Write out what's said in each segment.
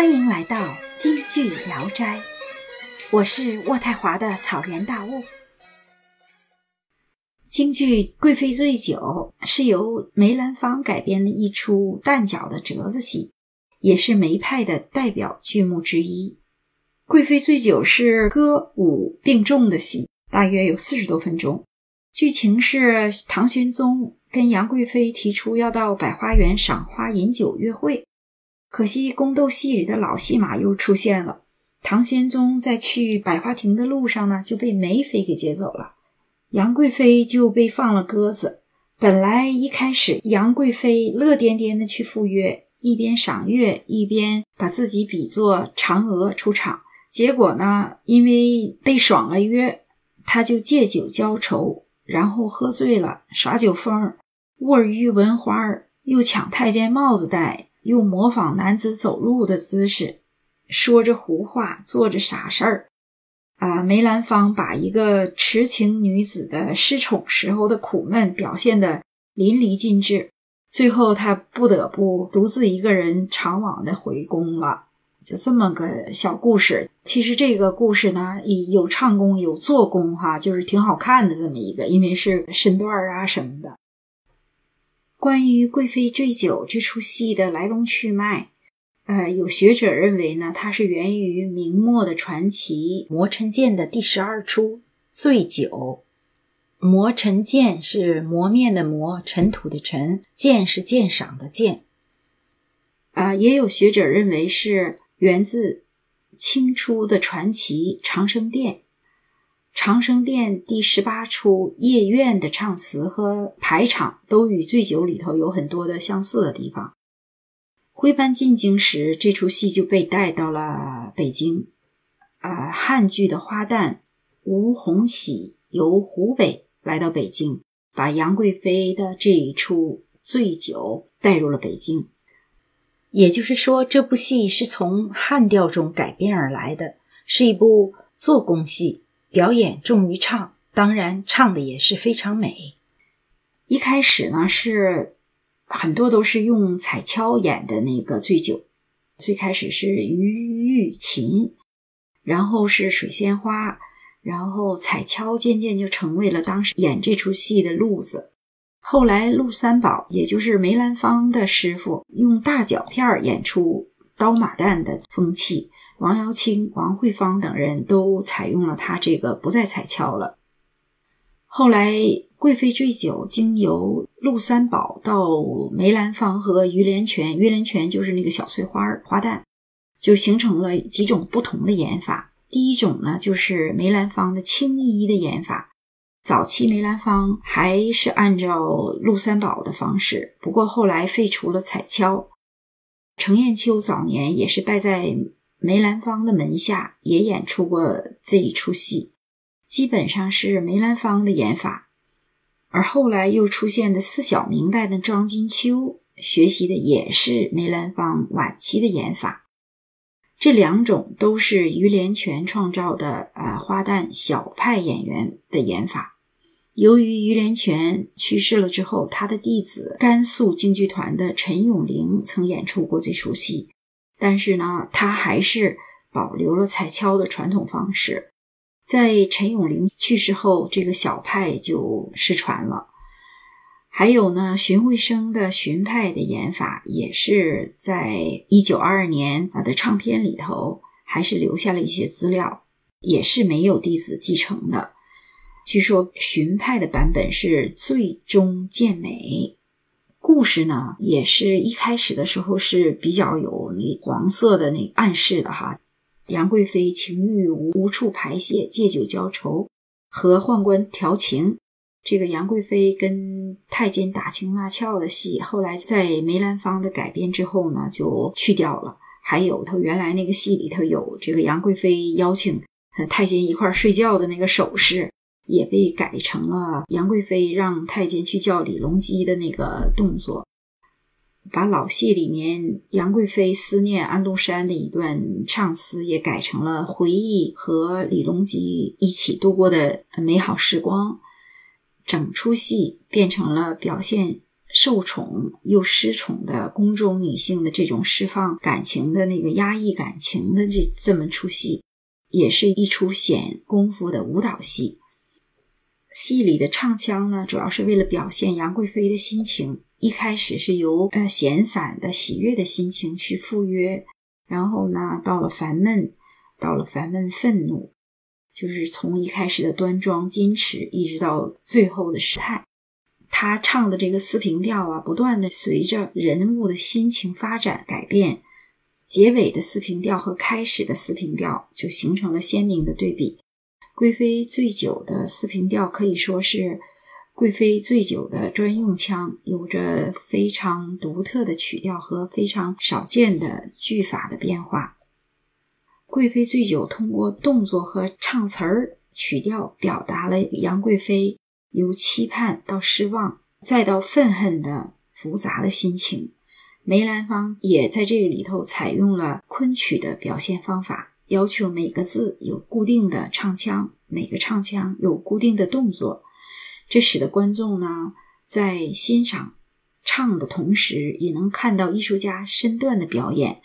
欢迎来到京剧聊斋，我是渥太华的草原大雾。京剧《贵妃醉酒》是由梅兰芳改编的一出旦角的折子戏，也是梅派的代表剧目之一。《贵妃醉酒》是歌舞并重的戏，大约有四十多分钟。剧情是唐玄宗跟杨贵妃提出要到百花园赏花、饮酒、约会。可惜宫斗戏里的老戏码又出现了。唐玄宗在去百花亭的路上呢，就被梅妃给接走了，杨贵妃就被放了鸽子。本来一开始杨贵妃乐颠颠的去赴约，一边赏月一边把自己比作嫦娥出场。结果呢，因为被爽了约，她就借酒浇愁，然后喝醉了耍酒疯，卧于闻花又抢太监帽子戴。又模仿男子走路的姿势，说着胡话，做着傻事儿。啊，梅兰芳把一个痴情女子的失宠时候的苦闷表现得淋漓尽致。最后，他不得不独自一个人长往的回宫了。就这么个小故事。其实这个故事呢，有唱功，有做工，哈，就是挺好看的这么一个，因为是身段啊什么的。关于《贵妃醉酒》这出戏的来龙去脉，呃，有学者认为呢，它是源于明末的传奇《磨尘剑》的第十二出《醉酒》。磨尘剑是磨面的磨，尘土的尘，鉴是鉴赏的鉴。啊，也有学者认为是源自清初的传奇《长生殿》。《长生殿》第十八出夜愿的唱词和排场都与《醉酒》里头有很多的相似的地方。徽班进京时，这出戏就被带到了北京。呃，汉剧的花旦吴洪喜由湖北来到北京，把杨贵妃的这一出《醉酒》带入了北京。也就是说，这部戏是从汉调中改编而来的，是一部做工戏。表演重于唱，当然唱的也是非常美。一开始呢，是很多都是用彩敲演的那个醉酒。最开始是鱼玉琴，然后是水仙花，然后彩敲渐渐就成为了当时演这出戏的路子。后来陆三宝，也就是梅兰芳的师傅，用大脚片演出刀马旦的风气。王瑶卿、王惠芳等人都采用了他这个不再彩敲了。后来《贵妃醉酒》经由陆三宝到梅兰芳和于连泉，于连泉就是那个小翠花花旦，就形成了几种不同的演法。第一种呢，就是梅兰芳的青衣的演法。早期梅兰芳还是按照陆三宝的方式，不过后来废除了彩敲。程砚秋早年也是拜在。梅兰芳的门下也演出过这一出戏，基本上是梅兰芳的演法，而后来又出现的四小名旦的张金秋学习的也是梅兰芳晚期的演法。这两种都是于连泉创造的，呃，花旦小派演员的演法。由于于连泉去世了之后，他的弟子甘肃京剧团的陈永龄曾演出过这出戏。但是呢，他还是保留了彩敲的传统方式。在陈永龄去世后，这个小派就失传了。还有呢，荀慧生的荀派的演法，也是在一九二二年啊的唱片里头，还是留下了一些资料，也是没有弟子继承的。据说荀派的版本是最终健美。故事呢，也是一开始的时候是比较有那黄色的那暗示的哈。杨贵妃情欲无处排泄，借酒浇愁，和宦官调情。这个杨贵妃跟太监打情骂俏的戏，后来在梅兰芳的改编之后呢，就去掉了。还有他原来那个戏里头有这个杨贵妃邀请太监一块儿睡觉的那个手势。也被改成了杨贵妃让太监去叫李隆基的那个动作，把老戏里面杨贵妃思念安禄山的一段唱词也改成了回忆和李隆基一起度过的美好时光。整出戏变成了表现受宠又失宠的宫中女性的这种释放感情的那个压抑感情的这这么出戏，也是一出显功夫的舞蹈戏。戏里的唱腔呢，主要是为了表现杨贵妃的心情。一开始是由呃闲散的喜悦的心情去赴约，然后呢，到了烦闷，到了烦闷愤怒，就是从一开始的端庄矜持，一直到最后的失态。他唱的这个四平调啊，不断的随着人物的心情发展改变，结尾的四平调和开始的四平调就形成了鲜明的对比。贵妃醉酒的四平调可以说是贵妃醉酒的专用腔，有着非常独特的曲调和非常少见的句法的变化。贵妃醉酒通过动作和唱词儿、曲调表达了杨贵妃由期盼到失望再到愤恨的复杂的心情。梅兰芳也在这个里头采用了昆曲的表现方法。要求每个字有固定的唱腔，每个唱腔有固定的动作，这使得观众呢在欣赏唱的同时，也能看到艺术家身段的表演。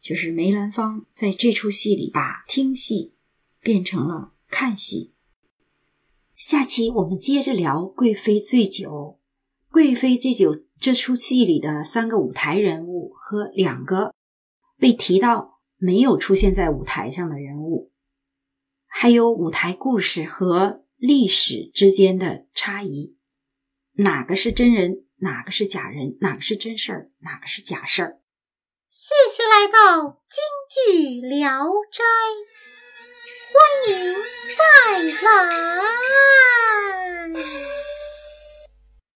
就是梅兰芳在这出戏里把听戏变成了看戏。下期我们接着聊《贵妃醉酒》。《贵妃醉酒》这出戏里的三个舞台人物和两个被提到。没有出现在舞台上的人物，还有舞台故事和历史之间的差异，哪个是真人，哪个是假人，哪个是真事儿，哪个是假事儿？谢谢来到京剧聊斋，欢迎再来。